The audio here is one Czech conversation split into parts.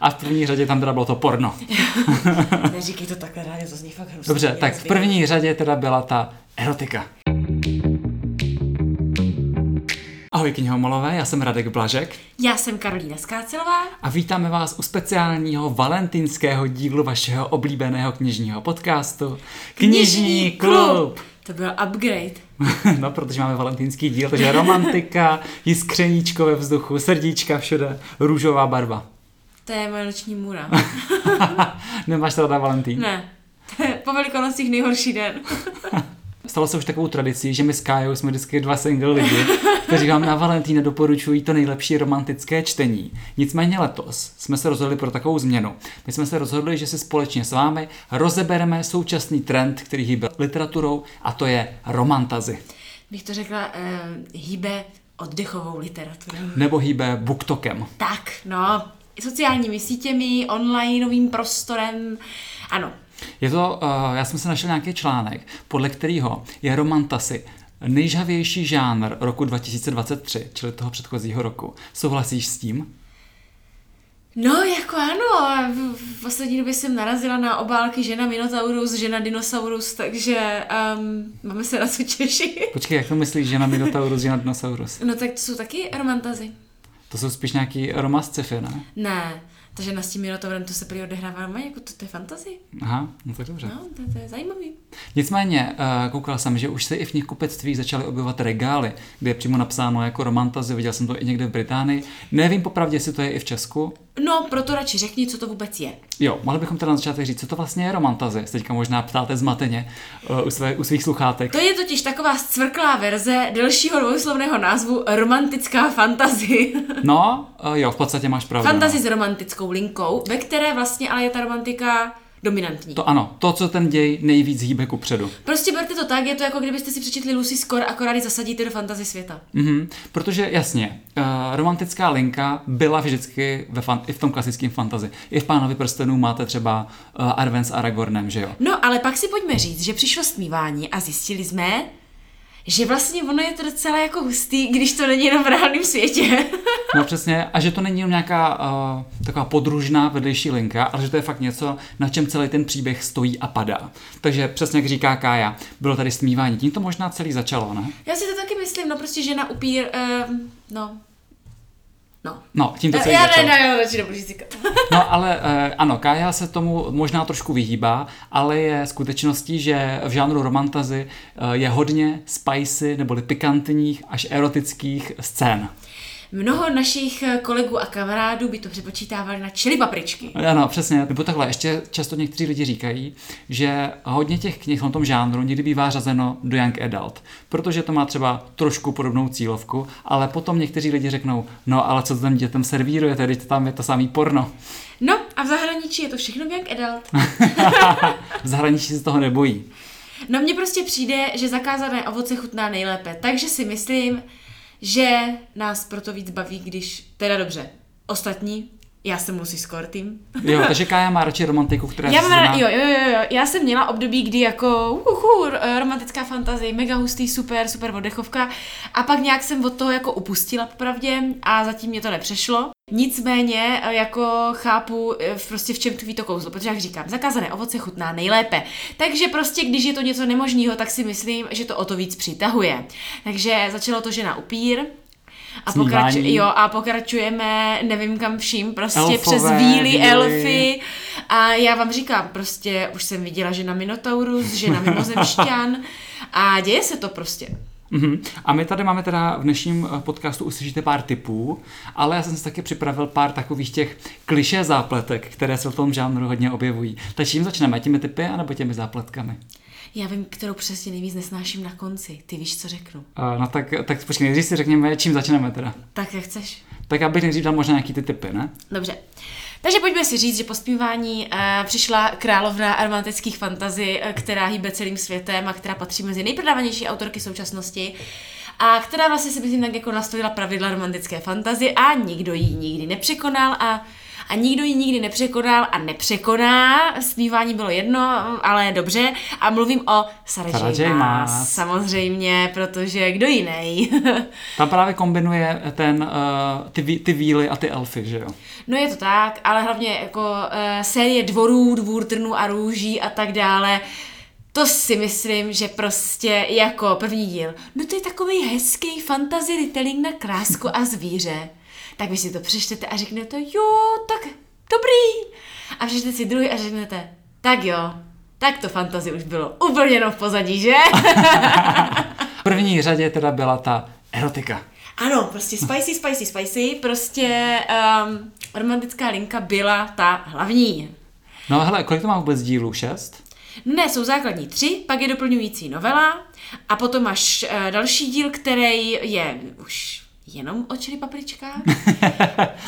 A v první řadě tam teda bylo to porno. Neříkej to takhle rádi, to zní fakt hrozně. Dobře, tak v první řadě teda byla ta erotika. Ahoj knihomolové, já jsem Radek Blažek Já jsem Karolína Skácelová. a vítáme vás u speciálního valentinského dílu vašeho oblíbeného knižního podcastu Knižní klub. To byl upgrade. No, protože máme valentinský díl, takže romantika, jiskřeníčko ve vzduchu, srdíčka všude, růžová barva. To je moje noční můra. Nemáš teda Valentín? ne, to je po velikonocích nejhorší den. Stalo se už takovou tradicí, že my s Kájou jsme vždycky dva single lidi, kteří vám na Valentína doporučují to nejlepší romantické čtení. Nicméně letos jsme se rozhodli pro takovou změnu. My jsme se rozhodli, že si společně s vámi rozebereme současný trend, který hýbe literaturou, a to je romantazy. Bych to řekla, eh, hýbe oddechovou literaturou. Nebo hýbe booktokem. Tak, no, sociálními sítěmi, onlineovým prostorem, ano. Je to, uh, já jsem se našel nějaký článek, podle kterého je romantasy nejžhavější žánr roku 2023, čili toho předchozího roku. Souhlasíš s tím? No, jako ano, v, poslední době jsem narazila na obálky žena Minotaurus, žena Dinosaurus, takže um, máme se na co těšit. Počkej, jak to myslíš, že na Minotaurus, že na Dinosaurus? No tak to jsou taky romantazy. To jsou spíš nějaký romance sci-fi, ne? Ne, ta žena s tím Minotaurem, to se prý odehrává normálně, jako to, to je fantazy. Aha, no tak dobře. No, to, to je zajímavý. Nicméně, uh, koukal jsem, že už se i v knihkupectví začaly objevovat regály, kde je přímo napsáno jako romantazy, viděl jsem to i někde v Británii. Nevím popravdě, jestli to je i v Česku. No, proto radši řekni, co to vůbec je. Jo, mohli bychom teda na začátek říct, co to vlastně je romantazy. Teďka možná ptáte zmateně uh, u, své, u svých sluchátek. To je totiž taková zcvrklá verze delšího dvouslovného názvu romantická fantazy. No, uh, jo, v podstatě máš pravdu. fantazy no. s romantickou linkou, ve které vlastně ale je ta romantika dominantní. To ano, to, co ten děj nejvíc hýbe ku předu. Prostě berte to tak, je to jako kdybyste si přečetli Lucy Score, akorát ji zasadíte do fantasy světa. Mhm, protože jasně, uh, romantická linka byla vždycky ve fan- i v tom klasickém fantazi. I v Pánovi prstenů máte třeba uh, Arwen s Aragornem, že jo? No, ale pak si pojďme říct, že přišlo stmívání a zjistili jsme, že vlastně ono je to docela jako hustý, když to není jenom v reálném světě. No přesně, a že to není jenom nějaká uh, taková podružná vedlejší linka, ale že to je fakt něco, na čem celý ten příběh stojí a padá. Takže přesně jak říká Kája, bylo tady stmívání. Tím to možná celý začalo, ne? Já si to taky myslím, no prostě žena upír, um, no, no. No, tím to celý Já začalo. ne, ne, radši nebudu říkat. No ale eh, ano, Kája se tomu možná trošku vyhýbá, ale je skutečností, že v žánru romantazy eh, je hodně spicy neboli pikantních až erotických scén. Mnoho našich kolegů a kamarádů by to přepočítávali na čili papričky. Ano, přesně. Nebo takhle, ještě často někteří lidi říkají, že hodně těch knih na tom žánru někdy bývá řazeno do young adult, protože to má třeba trošku podobnou cílovku, ale potom někteří lidi řeknou, no ale co to těm dětem servírujete, teď tam je to samý porno. No a v zahraničí je to všechno young adult. V zahraničí se toho nebojí. No mně prostě přijde, že zakázané ovoce chutná nejlépe, takže si myslím, že nás proto víc baví, když, teda dobře, ostatní, já jsem Lucy Score tým. Jo, takže Kája má radši romantiku, která Já zná- jo, jo, jo, jo, já jsem měla období, kdy jako uhu, romantická fantazie, mega hustý, super, super oddechovka a pak nějak jsem od toho jako upustila popravdě a zatím mě to nepřešlo. Nicméně eh, jako chápu eh, v- prostě v čem tkví to kouzlo, protože jak říkám, zakázané ovoce chutná nejlépe. Takže prostě když je to něco nemožného, tak si myslím, že to o to víc přitahuje. Takže začalo to žena upír, a, pokraču, jo, a pokračujeme nevím kam vším, prostě Elfové, přes víly, elfy. A já vám říkám, prostě už jsem viděla, že na Minotaurus, že na mimozemšťan a děje se to prostě. Mhm. A my tady máme teda v dnešním eh, podcastu uslyšíte pár tipů, ale já jsem si taky připravil pár takových těch kliše zápletek, které se v tom žánru hodně objevují. Takže čím začneme? Těmi typy anebo těmi zápletkami? Já vím, kterou přesně nejvíc nesnáším na konci. Ty víš, co řeknu. Uh, no tak, tak počkej, nejdřív si řekněme, čím začneme teda. Tak jak chceš. Tak abych nejdřív dal možná nějaký ty typy, ne? Dobře. Takže pojďme si říct, že po zpívání uh, přišla královna romantických fantazí, uh, která hýbe celým světem a která patří mezi nejprodávanější autorky současnosti a která vlastně si myslím tak jako nastolila pravidla romantické fantazie a nikdo ji nikdy nepřekonal a a nikdo ji nikdy nepřekonal a nepřekoná. Zpívání bylo jedno, ale dobře. A mluvím o Sarah, Sarah J. Maas, samozřejmě, protože kdo jiný? Tam právě kombinuje ten, uh, ty, ty víly a ty elfy, že jo? No je to tak, ale hlavně jako uh, série dvorů, dvůr trnů a růží a tak dále. To si myslím, že prostě jako první díl. No to je takový hezký fantasy retelling na krásku a zvíře. Tak vy si to přečtete a řeknete, jo, tak dobrý. A přečtete si druhý a řeknete, tak jo, tak to fantasy už bylo úplně jenom v pozadí, že? V první řadě teda byla ta erotika. Ano, prostě spicy, spicy, spicy, prostě um, romantická linka byla ta hlavní. No hele, kolik to má vůbec dílů? Šest? Ne, jsou základní tři, pak je doplňující novela a potom máš uh, další díl, který je už jenom o čili papričkách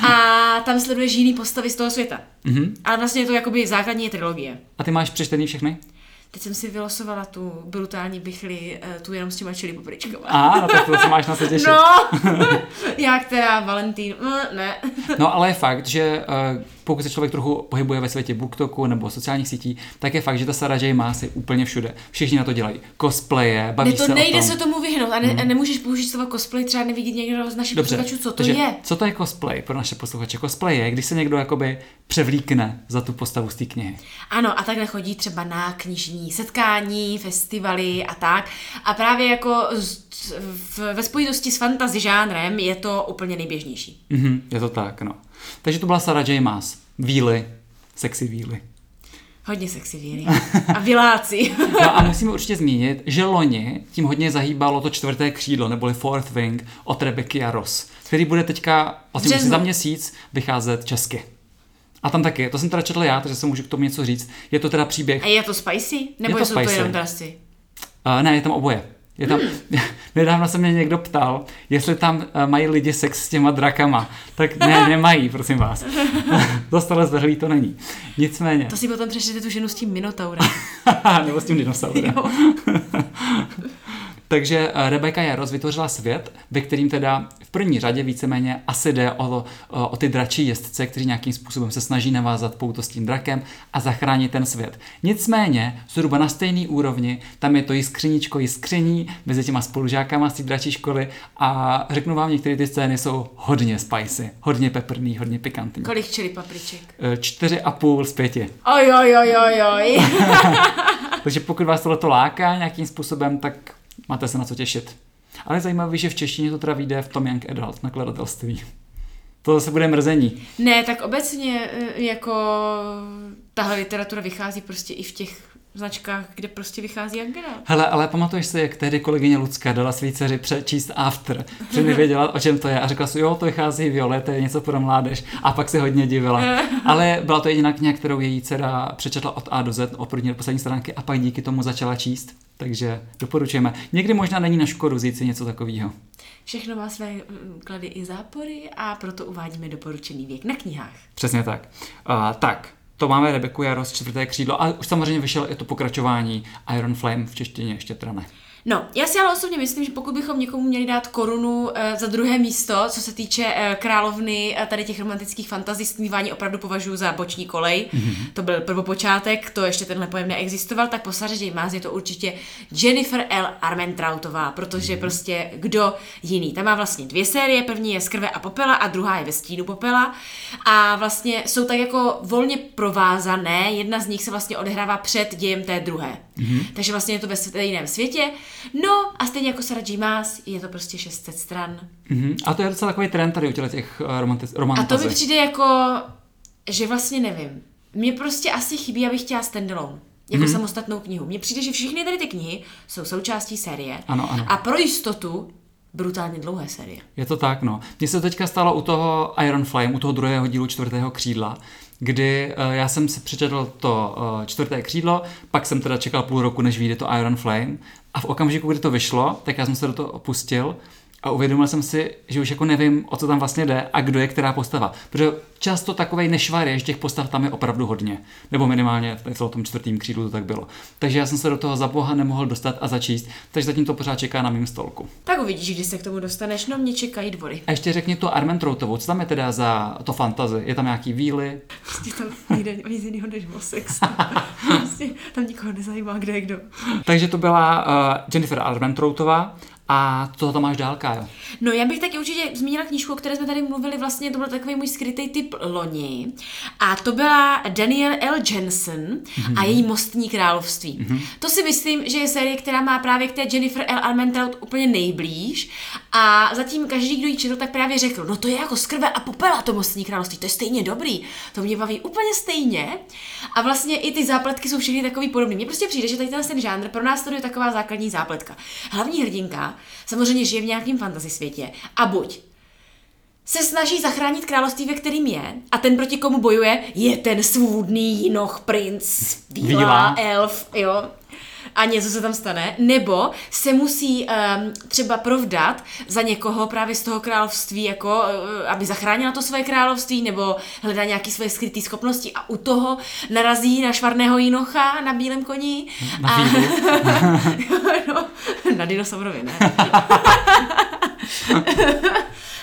a tam sleduješ jiný postavy z toho světa. Mhm. Ale vlastně je to jakoby základní trilogie. A ty máš přečtený všechny? Teď jsem si vylosovala tu brutální bychli, eh, tu jenom s těma čili papričkama. A, no tak to se máš na se těšit. No, já která Valentín, mm, ne. No ale je fakt, že eh, pokud se člověk trochu pohybuje ve světě booktoku nebo sociálních sítí, tak je fakt, že ta Sarah J. Maas je úplně všude. Všichni na to dělají. Cosplaye, baví Ne, to se nejde o tom. se tomu vyhnout a, ne, a nemůžeš použít slovo cosplay, třeba nevidí někdo z našich Dobře, posluchačů, co to takže je. Co to je cosplay pro naše posluchače? Cosplay je, když se někdo jakoby převlíkne za tu postavu z té knihy. Ano, a takhle chodí třeba na knižní setkání, festivaly a tak. A právě jako z, v, ve spojitosti s fantasy žánrem je to úplně nejběžnější. Mhm, je to tak, no. Takže to byla Sarah J. Maas. Víly, sexy víly. Hodně sexy víry. A viláci. No a musíme určitě zmínit, že loni tím hodně zahýbalo to čtvrté křídlo, neboli Fourth Wing od Rebecky a Ross, který bude teďka vlastně za měsíc vycházet česky. A tam taky, to jsem teda četl já, takže se můžu k tomu něco říct. Je to teda příběh A je to spicy? Nebo to jsou to spicy. jenom drasy? Uh, ne, je tam oboje. Je tam, Hmm. nedávno se mě někdo ptal, jestli tam uh, mají lidi sex s těma drakama. Tak ne, nemají, prosím vás. Dostale zvrhlý to není. Nicméně. To si potom přečtete tu ženu s tím minotaurem. Nebo s tím dinosaurem. Takže eh, Rebecca Jaros vytvořila svět, ve kterým teda první řadě víceméně asi jde o, o, o ty dračí jezdce, kteří nějakým způsobem se snaží navázat pouto s tím drakem a zachránit ten svět. Nicméně, zhruba na stejné úrovni, tam je to jiskřeníčko jiskření mezi těma spolužákama z té dračí školy a řeknu vám, některé ty scény jsou hodně spicy, hodně peprný, hodně pikantní. Kolik čili papriček? Eh, Čtyři a půl z pěti. Oj, oj, oj, oj, oj. Takže pokud vás tohle láká nějakým způsobem, tak máte se na co těšit. Ale zajímavé, že v češtině to teda vyjde v Tom Young Adult nakladatelství. To zase bude mrzení. Ne, tak obecně eh, jako tahle literatura vychází prostě i v těch značkách, kde prostě vychází Angela. Hele, ale pamatuješ si, jak tehdy kolegyně Lucka dala svý dceři přečíst After, že nevěděla, o čem to je a řekla si, jo, to vychází Violet, to je něco pro mládež a pak se hodně divila. Ale byla to jediná kniha, kterou její dcera přečetla od A do Z, od první do poslední stránky a pak díky tomu začala číst. Takže doporučujeme. Někdy možná není na škodu vzít si něco takového. Všechno má své mm, klady i zápory a proto uvádíme doporučený věk na knihách. Přesně tak. Uh, tak, to máme Rebeku Jaros, čtvrté křídlo a už samozřejmě vyšel i to pokračování Iron Flame v češtině ještě teda ne. No, já si ale osobně myslím, že pokud bychom někomu měli dát korunu uh, za druhé místo, co se týče uh, královny uh, tady těch romantických fantazí, smívání opravdu považuji za boční kolej. Mm-hmm. To byl prvopočátek, to ještě tenhle pojem neexistoval, tak po Sarah J. Maas je to určitě Jennifer L. Armentrautová, protože mm-hmm. prostě kdo jiný. Ta má vlastně dvě série, první je z krve a popela a druhá je ve stínu popela a vlastně jsou tak jako volně provázané, jedna z nich se vlastně odehrává před dějem té druhé. Mm-hmm. Takže vlastně je to ve stejném světě. No a stejně jako Sarah J. Maas je to prostě 600 stran. Mm-hmm. A to je docela takový trend tady u těchto těch uh, romantic, A to mi přijde jako, že vlastně nevím. Mně prostě asi chybí, abych chtěla standalone. Jako mm-hmm. samostatnou knihu. Mně přijde, že všechny tady ty knihy jsou součástí série. Ano, ano. A pro jistotu brutálně dlouhé série. Je to tak, no. Mně se teďka stalo u toho Iron Flame, u toho druhého dílu čtvrtého křídla, kdy uh, já jsem si přečetl to uh, čtvrté křídlo, pak jsem teda čekal půl roku, než vyjde to Iron Flame. A v okamžiku, kdy to vyšlo, tak já jsem se do toho opustil a uvědomil jsem si, že už jako nevím, o co tam vlastně jde a kdo je která postava. Protože často takovej nešvar je, že těch postav tam je opravdu hodně. Nebo minimálně v tom čtvrtém křídlu to tak bylo. Takže já jsem se do toho za boha nemohl dostat a začíst, takže zatím to pořád čeká na mým stolku. Tak uvidíš, když se k tomu dostaneš, no mě čekají dvory. A ještě řekni to Armentroutovou, co tam je teda za to fantazy? Je tam nějaký víly? Prostě tam nejde nic jiného než o sex. prostě tam nikoho nezajímá, kde je kdo. Takže to byla uh, Jennifer Armentroutová. A co tam máš dál, Kájo? No já bych taky určitě zmínila knížku, o které jsme tady mluvili, vlastně to byl takový můj skrytý typ loni. A to byla Daniel L. Jensen mm-hmm. a její Mostní království. Mm-hmm. To si myslím, že je série, která má právě k té Jennifer L. Armentrout úplně nejblíž. A zatím každý, kdo ji četl, tak právě řekl, no to je jako skrve a popela to Mostní království, to je stejně dobrý, to mě baví úplně stejně. A vlastně i ty zápletky jsou všechny takový podobný. Mně prostě přijde, že tady ten žánr pro nás to je taková základní zápletka. Hlavní hrdinka samozřejmě žije v nějakém fantasy světě a buď se snaží zachránit království, ve kterým je, a ten proti komu bojuje, je ten svůdný jinoch, princ, víla, elf, jo, a něco se tam stane, nebo se musí um, třeba provdat za někoho právě z toho království, jako uh, aby zachránila to své království, nebo hledá nějaké své skryté schopnosti a u toho narazí na švarného jinocha na bílém koni. Na a, no, na dinosaurovi, ne?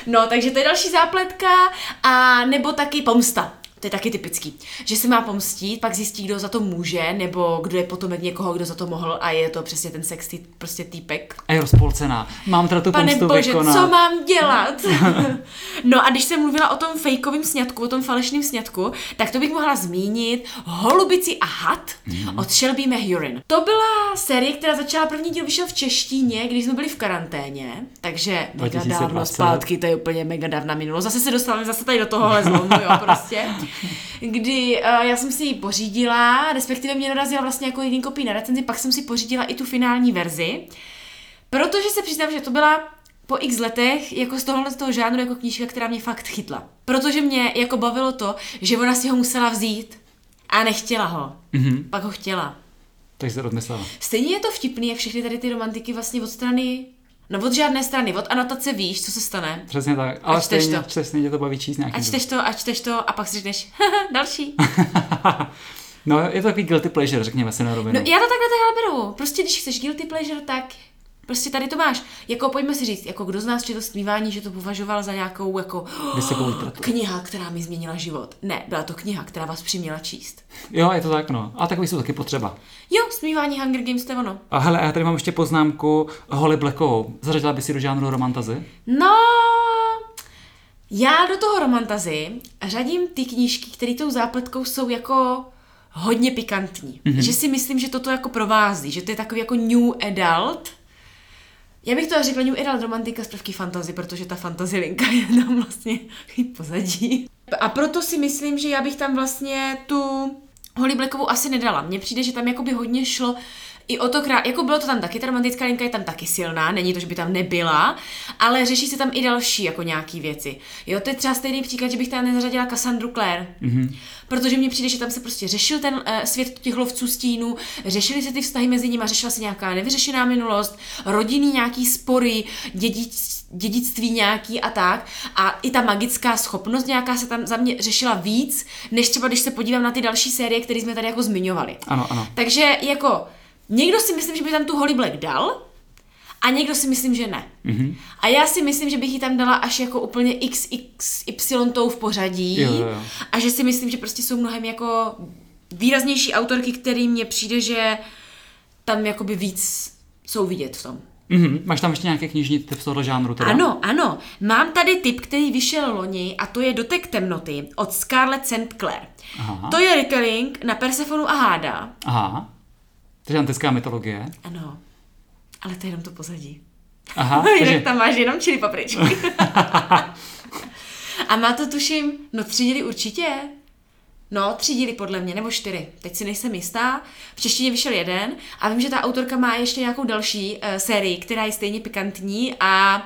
no, takže to je další zápletka a nebo taky pomsta. To je taky typický. Že se má pomstít, pak zjistí, kdo za to může, nebo kdo je potomek někoho, kdo za to mohl a je to přesně ten sexy prostě týpek. A je rozpolcená. Mám teda tu Pane pomstu bože, vykonat. co mám dělat? no a když jsem mluvila o tom fejkovém sňatku, o tom falešném sňatku, tak to bych mohla zmínit Holubici a had mm. od Shelby Mahurin. To byla série, která začala první díl vyšel v češtině, když jsme byli v karanténě, takže mega 2020. dávno zpátky, to je úplně mega dávna minulost. Zase se dostáváme zase tady do tohohle zlomu, jo, prostě. Kdy uh, já jsem si ji pořídila, respektive mě dorazila vlastně jako jedin kopii na recenzi, pak jsem si pořídila i tu finální verzi, protože se přiznám, že to byla po x letech jako z tohohle z toho žánru jako knížka, která mě fakt chytla. Protože mě jako bavilo to, že ona si ho musela vzít a nechtěla ho. Mhm. Pak ho chtěla. Takže se rozmyslela. Stejně je to vtipný, jak všechny tady ty romantiky vlastně od strany, no od žádné strany, od anotace víš, co se stane. Přesně tak. Ale A čteš stejně, to. přesně tě to baví číst nějaký A čteš to, a čteš to a pak si řekneš, další. No, je to takový guilty pleasure, řekněme si na rovinu. No já to takhle takhle beru. Prostě když chceš guilty pleasure, tak prostě tady to máš. Jako pojďme si říct, jako kdo z nás četl zpívání, že to považoval za nějakou jako literaturu. kniha, která mi změnila život. Ne, byla to kniha, která vás přiměla číst. Jo, je to tak, no. A takový jsou taky potřeba. Jo, zpívání Hunger Games, to je ono. A hele, já tady mám ještě poznámku Holly Blackovou. Zařadila by si do žánru romantazy? No, já do toho romantazy řadím ty knížky, které tou zápletkou jsou jako hodně pikantní. Mm-hmm. Že si myslím, že toto jako provází, že to je takový jako new adult. Já bych to řekla new adult romantika z prvky fantasy, protože ta fantasy linka je tam vlastně pozadí. A proto si myslím, že já bych tam vlastně tu Holly Blackovou asi nedala. Mně přijde, že tam jakoby hodně šlo i o to krát, jako bylo to tam taky, ta romantická linka je tam taky silná, není to, že by tam nebyla, ale řeší se tam i další jako nějaký věci. Jo, to je třeba stejný příklad, že bych tam nezařadila Cassandru Clare, mm-hmm. protože mně přijde, že tam se prostě řešil ten uh, svět těch lovců stínu, řešily se ty vztahy mezi nimi, řešila se nějaká nevyřešená minulost, rodinný nějaký spory, dědic, dědictví nějaký a tak. A i ta magická schopnost nějaká se tam za mě řešila víc, než třeba když se podívám na ty další série, které jsme tady jako zmiňovali. Ano, ano. Takže jako někdo si myslím, že by tam tu Holly Black dal, a někdo si myslím, že ne. Mm-hmm. A já si myslím, že bych ji tam dala až jako úplně XXY tou v pořadí. Jo, jo, jo. A že si myslím, že prostě jsou mnohem jako výraznější autorky, který mně přijde, že tam jakoby víc jsou vidět v tom. Mhm. Máš tam ještě nějaké knižní typ z tohoto žánru? Teda? Ano, ano. Mám tady tip, který vyšel loni a to je Dotek temnoty od Scarlett St. Clair. Aha. To je retelling na Persefonu a Háda. Aha. Takže antická mytologie. Ano, ale to je jenom to pozadí. Aha. Jinak takže, tam máš jenom čili papričky. a má to tuším, no tři díly určitě. No, tři díly podle mě, nebo čtyři. Teď si nejsem jistá. V češtině vyšel jeden a vím, že ta autorka má ještě nějakou další uh, sérii, která je stejně pikantní a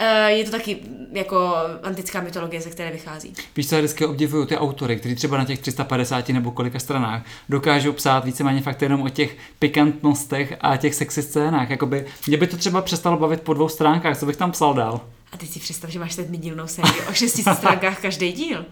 uh, je to taky jako antická mytologie, ze které vychází. Víš, co vždycky obdivuju ty autory, kteří třeba na těch 350 nebo kolika stranách dokážou psát víceméně fakt jenom o těch pikantnostech a těch sexy scénách. Jakoby, mě by to třeba přestalo bavit po dvou stránkách, co bych tam psal dál. A teď si představ, že máš sedmidílnou sérii o 600 stránkách každý díl.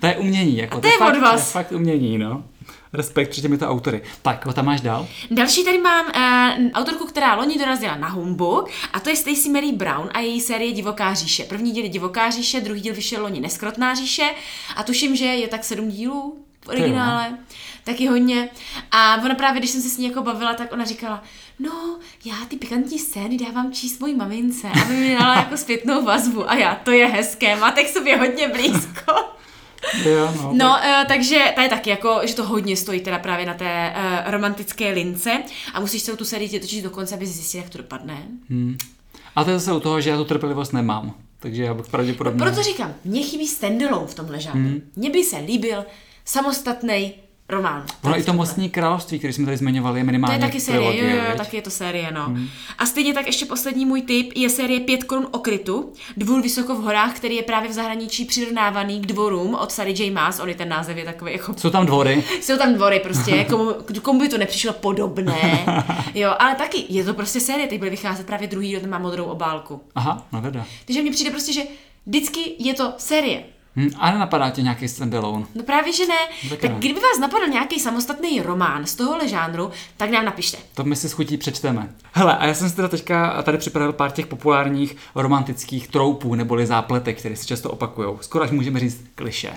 To je umění, jako A to je fakt, od vás. To je fakt umění, no. Respekt před těmito autory. Tak, ho tam máš dál? Další tady mám uh, autorku, která loni dorazila na Humbu a to je Stacey Mary Brown a její série Divoká říše. První díl je Divoká říše, druhý díl vyšel loni Neskrotná říše a tuším, že je tak sedm dílů v originále. Taky hodně. A ona právě, když jsem se s ní jako bavila, tak ona říkala, no, já ty pikantní scény dávám číst mojí mamince, aby mi dala jako zpětnou vazbu. A já, to je hezké, máte k sobě hodně blízko. Jo, no, No, uh, takže to je taky jako, že to hodně stojí teda právě na té uh, romantické lince a musíš celou tu sérii točit do konce, aby zjistil, jak to dopadne. Hmm. A to je zase u toho, že já tu trpělivost nemám. Takže já bych pravděpodobně... Proto říkám, mně chybí standalone v tomhle žánru. Hmm. Mně by se líbil samostatný román. Ono i to mostní království, který jsme tady zmiňovali, je To minimálně je taky série, jo, trilogie, jo, taky je to série, no. Hmm. A stejně tak ještě poslední můj tip je série Pět korun okrytu, dvůr vysoko v horách, který je právě v zahraničí přirovnávaný k dvorům od Sary J. Maas, on je ten název je takový jako Jsou tam dvory. Jsou tam dvory prostě, komu, komu by to nepřišlo podobné, jo, ale taky je to prostě série, teď bude vycházet právě druhý ten má modrou obálku. Aha, no veda. Takže mně přijde prostě, že vždycky je to série. Hm, a nenapadá tě nějaký standalone. No právě, že ne. Taky Tak ne. kdyby vás napadl nějaký samostatný román z tohohle žánru, tak nám napište. To my si s chutí přečteme. Hele, a já jsem si teda teďka tady připravil pár těch populárních romantických troupů neboli zápletek, které se často opakují. Skoro až můžeme říct kliše.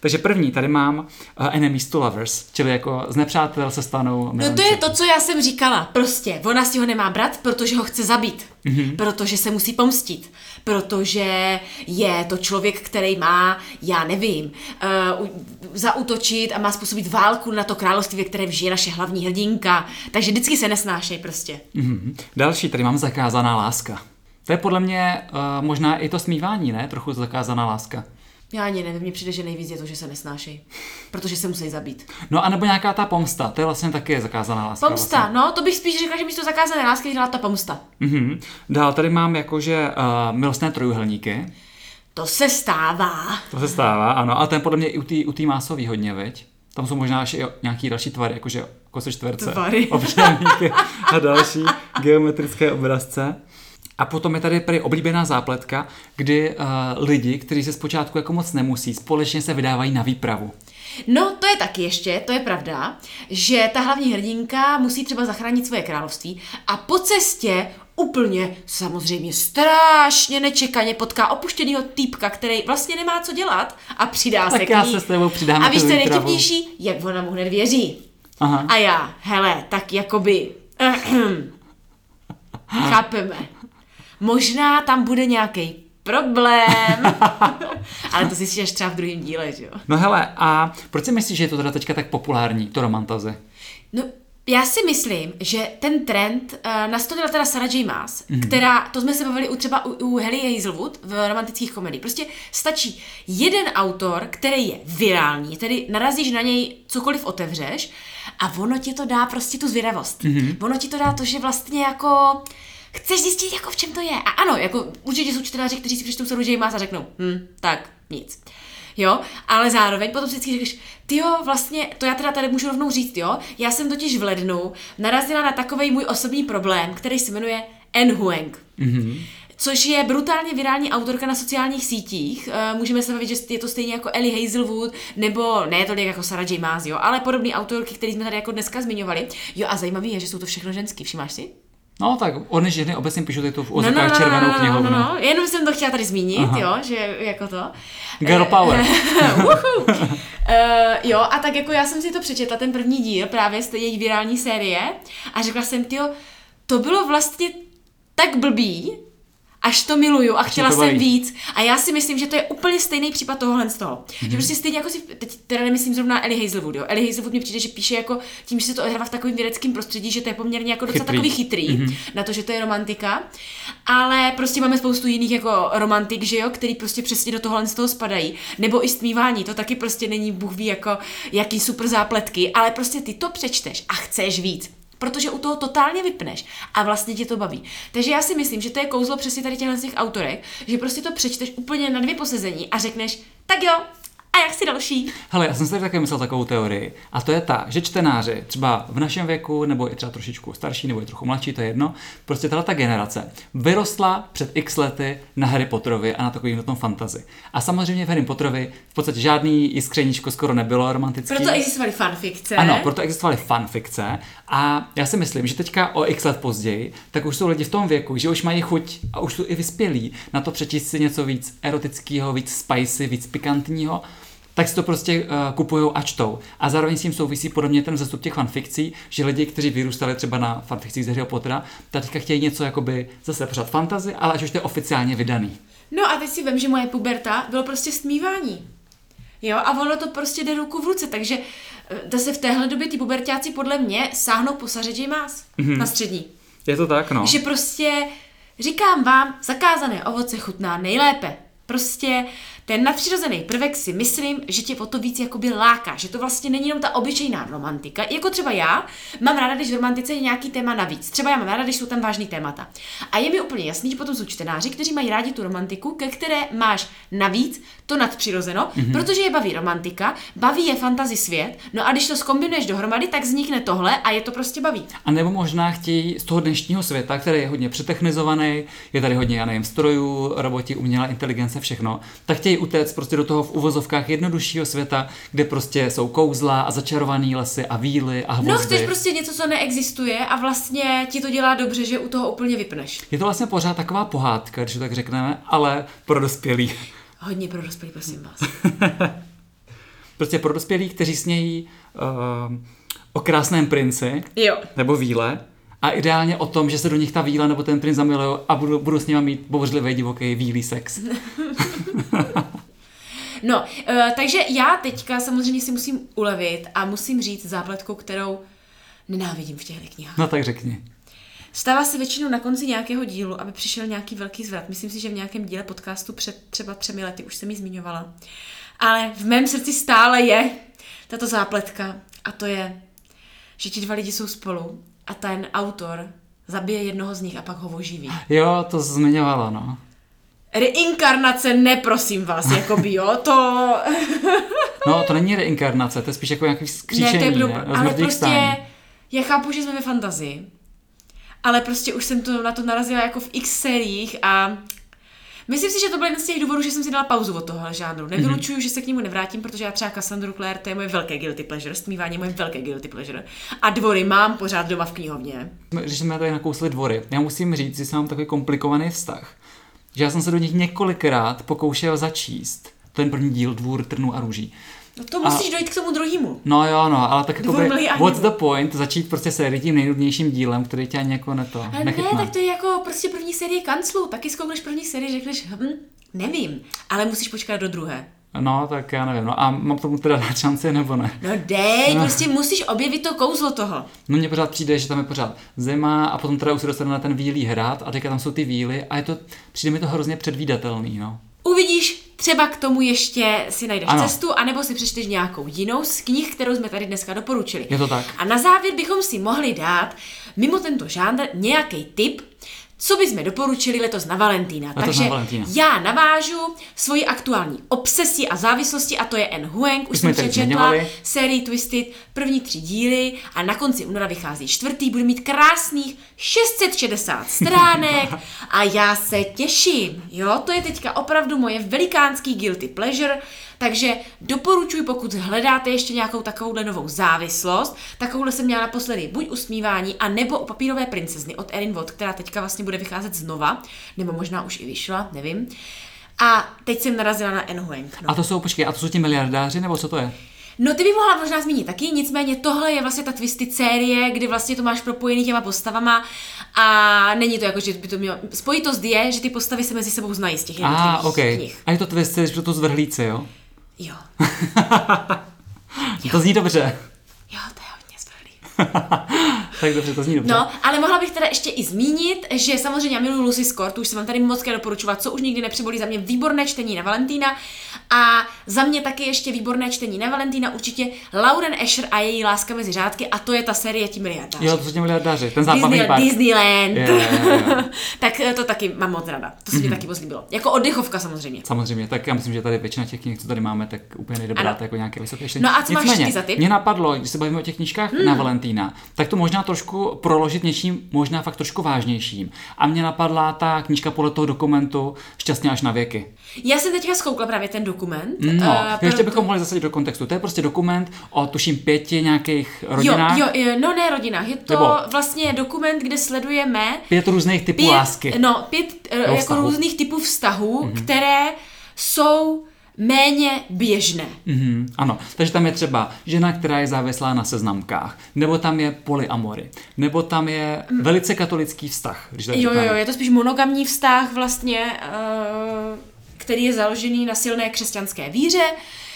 Takže první, tady mám uh, enemies to lovers, čili jako z nepřátel se stanou No to je to, co já jsem říkala. Prostě, ona si ho nemá brát, protože ho chce zabít. Mm-hmm. Protože se musí pomstit. Protože je to člověk, který má, já nevím, uh, zautočit a má způsobit válku na to království, ve kterém žije naše hlavní hrdinka. Takže vždycky se nesnášej prostě. Mhm. Další, tady mám zakázaná láska. To je podle mě uh, možná i to smívání, ne? Trochu zakázaná láska. Já ani nevím, mně přijde, že nejvíc je to, že se nesnášej. Protože se musí zabít. No a nebo nějaká ta pomsta, to je vlastně taky zakázaná láska. Pomsta, Vlastně. no, to bych spíš řekla, že místo zakázané lásky dělá ta pomsta. Mhm. Dál tady mám jakože uh, milostné trojuhelníky. To se stává. To se stává, ano. A ten podle mě i u té u tý másový hodně, viď? Tam jsou možná ještě i nějaký další tvary, jakože kose čtverce, Tvary. obřelníky a další geometrické obrazce. A potom je tady prý oblíbená zápletka, kdy uh, lidi, kteří se zpočátku jako moc nemusí, společně se vydávají na výpravu. No, to je taky ještě, to je pravda, že ta hlavní hrdinka musí třeba zachránit svoje království a po cestě úplně samozřejmě strašně nečekaně potká opuštěného týpka, který vlastně nemá co dělat a přidá se Tak k já ní. se s tebou přidám A víš, co je výpravu. nejvtipnější? Jak ona mu hned věří. Aha. A já, hele, tak jakoby... chápeme. Možná tam bude nějaký problém. Ale to zjistíš až třeba v druhém díle, že jo? No hele, a proč si myslíš, že je to teda teďka tak populární, to romantazy? No, já si myslím, že ten trend uh, nastolila teda Sarah J. Maas, mm. která, to jsme se bavili u třeba u, u Helly Hazelwood v romantických komediích. Prostě stačí jeden autor, který je virální, tedy narazíš na něj cokoliv otevřeš a ono ti to dá prostě tu zvědavost. Mm. Ono ti to dá to, že vlastně jako chceš zjistit, jako v čem to je. A ano, jako určitě jsou čtenáři, kteří si přečtou Sarah J. Maas a řeknou, hm, tak, nic. Jo, ale zároveň potom si vždycky řekneš, ty jo, vlastně, to já teda tady můžu rovnou říct, jo, já jsem totiž v lednu narazila na takový můj osobní problém, který se jmenuje En Huang. Mm-hmm. Což je brutálně virální autorka na sociálních sítích. Eh, Můžeme se bavit, že je to stejně jako Ellie Hazelwood, nebo ne tolik jako Sarah J. Maas, jo, ale podobné autorky, které jsme tady jako dneska zmiňovali. Jo, a zajímavé je, že jsou to všechno ženský, všimáš si? No tak oni ženy obecně píšou tu v No, no, ozokách no, červenou no, no, knihovnu. no, no, jenom jsem to chtěla tady zmínit, Aha. jo, že jako to. Girl power. Woohoo. uh, jo, a tak jako já jsem si to přečetla, ten první díl právě z té její virální série a řekla jsem, tyjo, to bylo vlastně tak blbý, až to miluju a chtěla jsem baví. víc. A já si myslím, že to je úplně stejný případ tohohle z toho. Mm-hmm. Že prostě stejně jako si, teď teda nemyslím zrovna Ellie Hazelwood, jo. Ellie Hazelwood mi přijde, že píše jako tím, že se to odehrává v takovém vědeckém prostředí, že to je poměrně jako docela Chytrý. takový chytrý mm-hmm. na to, že to je romantika. Ale prostě máme spoustu jiných jako romantik, že jo, který prostě přesně do tohohle z toho spadají. Nebo i stmívání, to taky prostě není Bůh ví jako jaký super zápletky, ale prostě ty to přečteš a chceš víc. Protože u toho totálně vypneš a vlastně tě to baví. Takže já si myslím, že to je kouzlo přesně tady těchto těch autorek, že prostě to přečteš úplně na dvě posezení a řekneš, tak jo, a jak si další? Hele, já jsem si také myslel takovou teorii. A to je ta, že čtenáři, třeba v našem věku, nebo i třeba trošičku starší, nebo i trochu mladší, to je jedno, prostě tahle ta generace vyrostla před x lety na Harry Potterovi a na takovým tom fantazy. A samozřejmě v Harry Potterovi v podstatě žádný jiskřeníčko skoro nebylo romantický. Proto existovaly fanfikce. Ano, proto existovaly fanfikce a já si myslím, že teďka o x let později, tak už jsou lidi v tom věku, že už mají chuť a už jsou i vyspělí na to přečíst si něco víc erotického, víc spicy, víc pikantního, tak si to prostě uh, kupují a čtou. A zároveň s tím souvisí podobně ten vzestup těch fanfikcí, že lidi, kteří vyrůstali třeba na fanfikcích z Harryho Pottera, tak teďka chtějí něco jakoby zase pořád fantazy, ale až už to je oficiálně vydaný. No a teď si vím, že moje puberta bylo prostě stmívání. Jo, a ono to prostě jde ruku v ruce, takže eh, zase v téhle době ty pubertáci podle mě sáhnou po Saře J. Maas mm-hmm. na střední. Je to tak, no. Že prostě, říkám vám, zakázané ovoce chutná nejlépe. Prostě ten nadpřirozený prvek si myslím, že tě o to víc jakoby láká, že to vlastně není jenom ta obyčejná romantika. Jako třeba já mám ráda, když v romantice je nějaký téma navíc. Třeba já mám ráda, když jsou tam vážný témata. A je mi úplně jasný, že potom jsou čtenáři, kteří mají rádi tu romantiku, ke které máš navíc to nadpřirozeno, mm-hmm. protože je baví romantika, baví je fantasy svět, no a když to skombinuješ dohromady, tak vznikne tohle a je to prostě baví. A nebo možná chtějí z toho dnešního světa, který je hodně přetechnizovaný, je tady hodně, já nevím, strojů, roboti, umělá inteligence, všechno, tak chtějí utéct prostě do toho v uvozovkách jednoduššího světa, kde prostě jsou kouzla a začarované lesy a víly a hvozdy. No, chceš prostě něco, co neexistuje a vlastně ti to dělá dobře, že u toho úplně vypneš. Je to vlastně pořád taková pohádka, když to tak řekneme, ale pro dospělí. Hodně pro dospělí, prosím vás. Prostě pro dospělí, kteří snějí uh, o krásném princi Jo. nebo víle a ideálně o tom, že se do nich ta víla nebo ten princ zamiluje a budu, budu s nimi mít bouřlivý divoký vílý sex. No, uh, takže já teďka samozřejmě si musím ulevit a musím říct zápletku, kterou nenávidím v těchto knihách. No tak řekni. Stává se většinou na konci nějakého dílu, aby přišel nějaký velký zvrat. Myslím si, že v nějakém díle podcastu před třeba třemi lety už jsem ji zmiňovala. Ale v mém srdci stále je tato zápletka a to je, že ti dva lidi jsou spolu a ten autor zabije jednoho z nich a pak ho oživí. Jo, to zmiňovala, no. Reinkarnace, neprosím vás, jako by jo, to... No, to není reinkarnace, to je spíš jako nějaký skříšení, ne, to je pro... ne? Ale prostě, stání. já chápu, že jsme ve fantazii, ale prostě už jsem to, na to narazila jako v x sériích a myslím si, že to byl jeden z těch důvodů, že jsem si dala pauzu od tohohle žánru. Nevylučuju, mm-hmm. že se k němu nevrátím, protože já třeba Cassandru Clare, to je moje velké guilty pleasure, stmívání je moje velké guilty pleasure. A dvory mám pořád doma v knihovně. Když jsme tady nakousli dvory, já musím říct, že jsem mám takový komplikovaný vztah. Že já jsem se do nich několikrát pokoušel začíst. Ten první díl Dvůr trnů a růží. No to musíš a... dojít k tomu druhému. No jo, no, ale tak jako a what's the point začít prostě sérii tím nejnudnějším dílem, který tě ani jako neto, Ale nechytne. ne, tak to je jako prostě první série kanclu. Taky zkoukneš první sérii, řekneš, hm, nevím, ale musíš počkat do druhé. No, tak já nevím. No a mám tomu teda dát šanci nebo ne? No dej, no. prostě musíš objevit to kouzlo toho. No mně pořád přijde, že tam je pořád zima a potom teda už se dostane na ten vílý hrad a teďka tam jsou ty víly a je to, přijde mi to hrozně předvídatelný, no. Uvidíš, třeba k tomu ještě si najdeš Ano. cestu, anebo si přečteš nějakou jinou z knih, kterou jsme tady dneska doporučili. Je to tak. A na závěr bychom si mohli dát, mimo tento žánr, nějaký tip, co bychom doporučili letos na Valentína. Letos Takže na Valentína. já navážu svoji aktuální obsesi a závislostí a to je N. Huang. Už jsme jsem přečetla zmiňovali. sérii Twisted, první tři díly a na konci února vychází čtvrtý, bude mít krásných 660 stránek a já se těším. Jo, to je teďka opravdu moje velikánský guilty pleasure, takže doporučuji, pokud hledáte ještě nějakou takovouhle novou závislost, takovouhle jsem měla naposledy buď usmívání, a nebo u papírové princezny od Erin Watt, která teďka vlastně bude vycházet znova, nebo možná už i vyšla, nevím. A teď jsem narazila na. Huang. No. A to jsou, počkej, a to jsou ti miliardáři, nebo co to je? No ty bych mohla možná zmínit taky, nicméně tohle je vlastně ta twisty série, kdy vlastně to máš propojený těma postavama a není to jako, že by to mělo... Spojitost je, že ty postavy se mezi sebou znají z těch jednotlivých ah, ok. knih. A je to twist, že to zvrhlíci, jo? Jo. To zní dobře. Jo, to je hodně zvrhlý. tak dobře, to zní dobře. No, ale mohla bych teda ještě i zmínit, že samozřejmě já miluji Lucy Scott, už jsem vám tady moc doporučovat, co už nikdy nepřebolí za mě výborné čtení na Valentína a za mě taky ještě výborné čtení na Valentína určitě Lauren Asher a její láska mezi řádky a to je ta série ti miliardáři. Jo, to jsou tě miliardáři, ten zábavný Disney, park. Disneyland. Je, je, je. tak eh, to taky mám moc ráda. To se mi taky moc líbilo. Jako oddechovka samozřejmě. Samozřejmě, tak já myslím, že tady většina těch knih, co tady máme, tak úplně nejde brát jako nějaké vysoké čtení. No a co máš Nicméně, ty za tip? Mě napadlo, když se bavíme o těch knížkách Hmm. na Valentína, tak to možná trošku proložit něčím, možná fakt trošku vážnějším. A mě napadla ta knížka podle toho dokumentu Šťastně až na věky. Já jsem teďka zkoukla právě ten dokument. No, eh, ještě bychom mohli zasadit do kontextu. To je prostě dokument o tuším pěti nějakých Jo, rodinách. jo, jo, no ne rodinách, je to Nebo- vlastně dokument, kde sledujeme Pět různých typů pět, lásky. no, pět uh, jako vztahu. různých typů vztahů, mm-hmm. které jsou méně běžné. Mhm, ano, takže tam je třeba žena, která je závislá na seznamkách, nebo tam je polyamory, nebo tam je velice katolický vztah. Když Jo, jo, řekneme. jo, je to spíš monogamní vztah vlastně, uh, který je založený na silné křesťanské víře.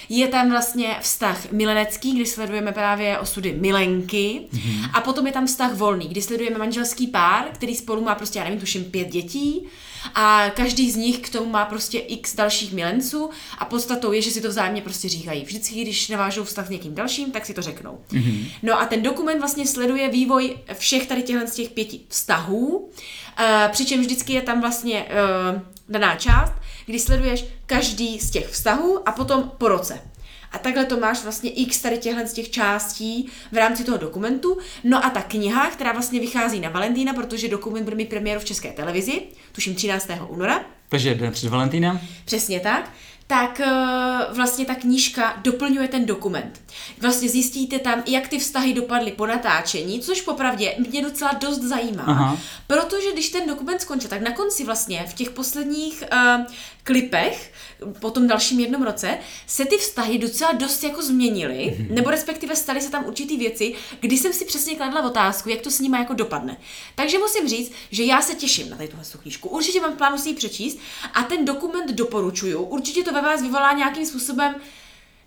Je tam vlastně vztah milenecký, kdy sledujeme právě osudy milenky. Mm-hmm. A potom je tam vztah volný, kdy sledujeme manželský pár, který spolu má prostě, já nevím, tuším pět dětí. A každý z nich k tomu má prostě x dalších milenců a podstatou je, že si to vzájemně prostě říkají. Vždycky, když navážou vztah s někým dalším, tak si to řeknou. Mm-hmm. No a ten dokument vlastně sleduje vývoj všech tady těchto z těch pěti vztahů, eh, přičemž vždycky je tam vlastně eh, daná část, kdy sleduješ každý z těch vztahů a potom po roce. A takhle to máš vlastně x tady těchhle z těch částí v rámci toho dokumentu. No a ta kniha, která vlastně vychází na Valentína, protože dokument bude mít premiéru v české televizi, tuším 13. února, Takže den před Valentínem. Přesně tak. Tak eh, vlastně ta knížka doplňuje ten dokument. Vlastně zjistíte tam, jak ty vztahy dopadly po natáčení, což popravdě mě docela dost zajímá. Aha. Protože když ten dokument skončil, tak na konci vlastně v těch posledních uh, klipech, po tom dalším jednom roce, se ty vztahy docela dost jako změnily, nebo respektive staly se tam určitý věci, kdy jsem si přesně kladla otázku, jak to s nima jako dopadne. Takže musím říct, že já se těším na tady tuhle tu knížku. Určitě mám plánu si ji přečíst a ten dokument doporučuju. Určitě to ve vás vyvolá nějakým způsobem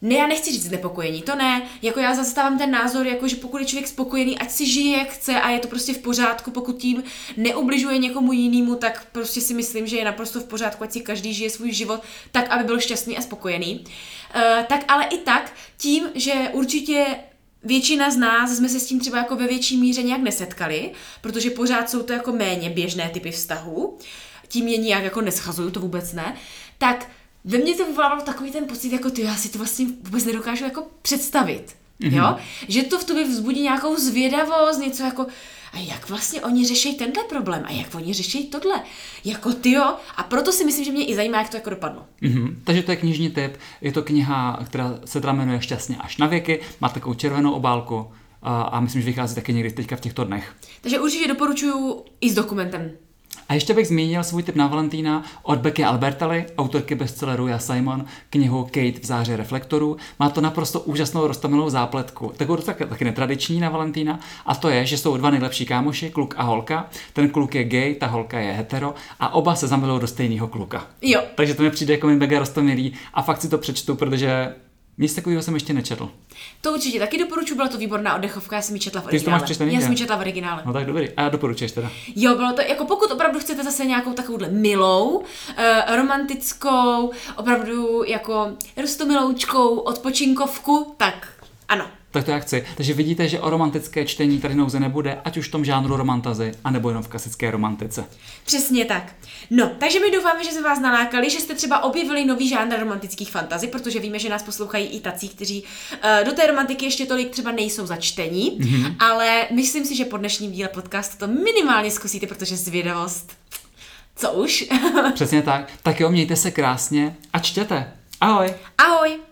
ne, já nechci říct znepokojení, to ne. Jako já zastávám ten názor, jako že pokud je člověk spokojený, ať si žije jak chce a je to prostě v pořádku, pokud tím neubližuje někomu jinému, tak prostě si myslím, že je naprosto v pořádku, ať si každý žije svůj život tak, aby byl šťastný a spokojený. Uh, tak ale i tak, tím, že určitě Většina z nás jsme se s tím třeba jako ve větší míře nějak nesetkali, protože pořád jsou to jako méně běžné typy vztahů, tím je nijak jako neschazuju, to vůbec ne, tak ve mně to vyvolávalo takový ten pocit, jako ty, já si to vlastně vůbec nedokážu jako představit. Mm-hmm. Jo? Že to v tobě vzbudí nějakou zvědavost, něco jako, a jak vlastně oni řeší tenhle problém, a jak oni řeší tohle. Jako ty jo, a proto si myslím, že mě i zajímá, jak to jako dopadlo. Mhm. Takže to je knižní tip. Je to kniha, která se teda jmenuje Šťastně až na věky. Má takovou červenou obálku a, a myslím, že vychází taky někdy teďka v těchto dnech. Takže určitě doporučuju i s dokumentem. A ještě bych zmínil svůj tip na Valentína od Becky Albertali, autorky bestselleru Ja Simon, knihu Kate v záři reflektorů. Má to naprosto úžasnou roztomilou zápletku, takovou taky, taky netradiční na Valentína, a to je, že jsou dva nejlepší kámoši, kluk a holka. Ten kluk je gay, ta holka je hetero a oba se zamilují do stejného kluka. Jo. Takže to mi přijde jako mi mega roztomilý a fakt si to přečtu, protože nic takového jsem ještě nečetl. To určitě taky doporučuji, byla to výborná oddechovka, já jsem ji četla v Ty jsi to originále. máš přečtený, já jsem ji četla v originále. No tak dobrý. A doporučuješ teda. Jo, bylo to, jako pokud opravdu chcete zase nějakou takovouhle milou, uh, romantickou, opravdu jako rostomiloučkou odpočinkovku, tak ano. Tak to já chci. Takže vidíte, že o romantické čtení tady nouze nebude, ať už v tom žánru romantazy, anebo jenom v klasické romantice. Přesně tak. No, takže my doufáme, že jsme vás nalákali, že jste třeba objevili nový žánr romantických fantazí, protože víme, že nás poslouchají i tací, kteří uh, do té romantiky ještě tolik třeba nejsou začtení, mm-hmm. ale myslím si, že po dnešním díle podcastu to minimálně zkusíte, protože zvědavost. Co už? Přesně tak. Tak jo, mějte se krásně a čtěte. Ahoj! Ahoj!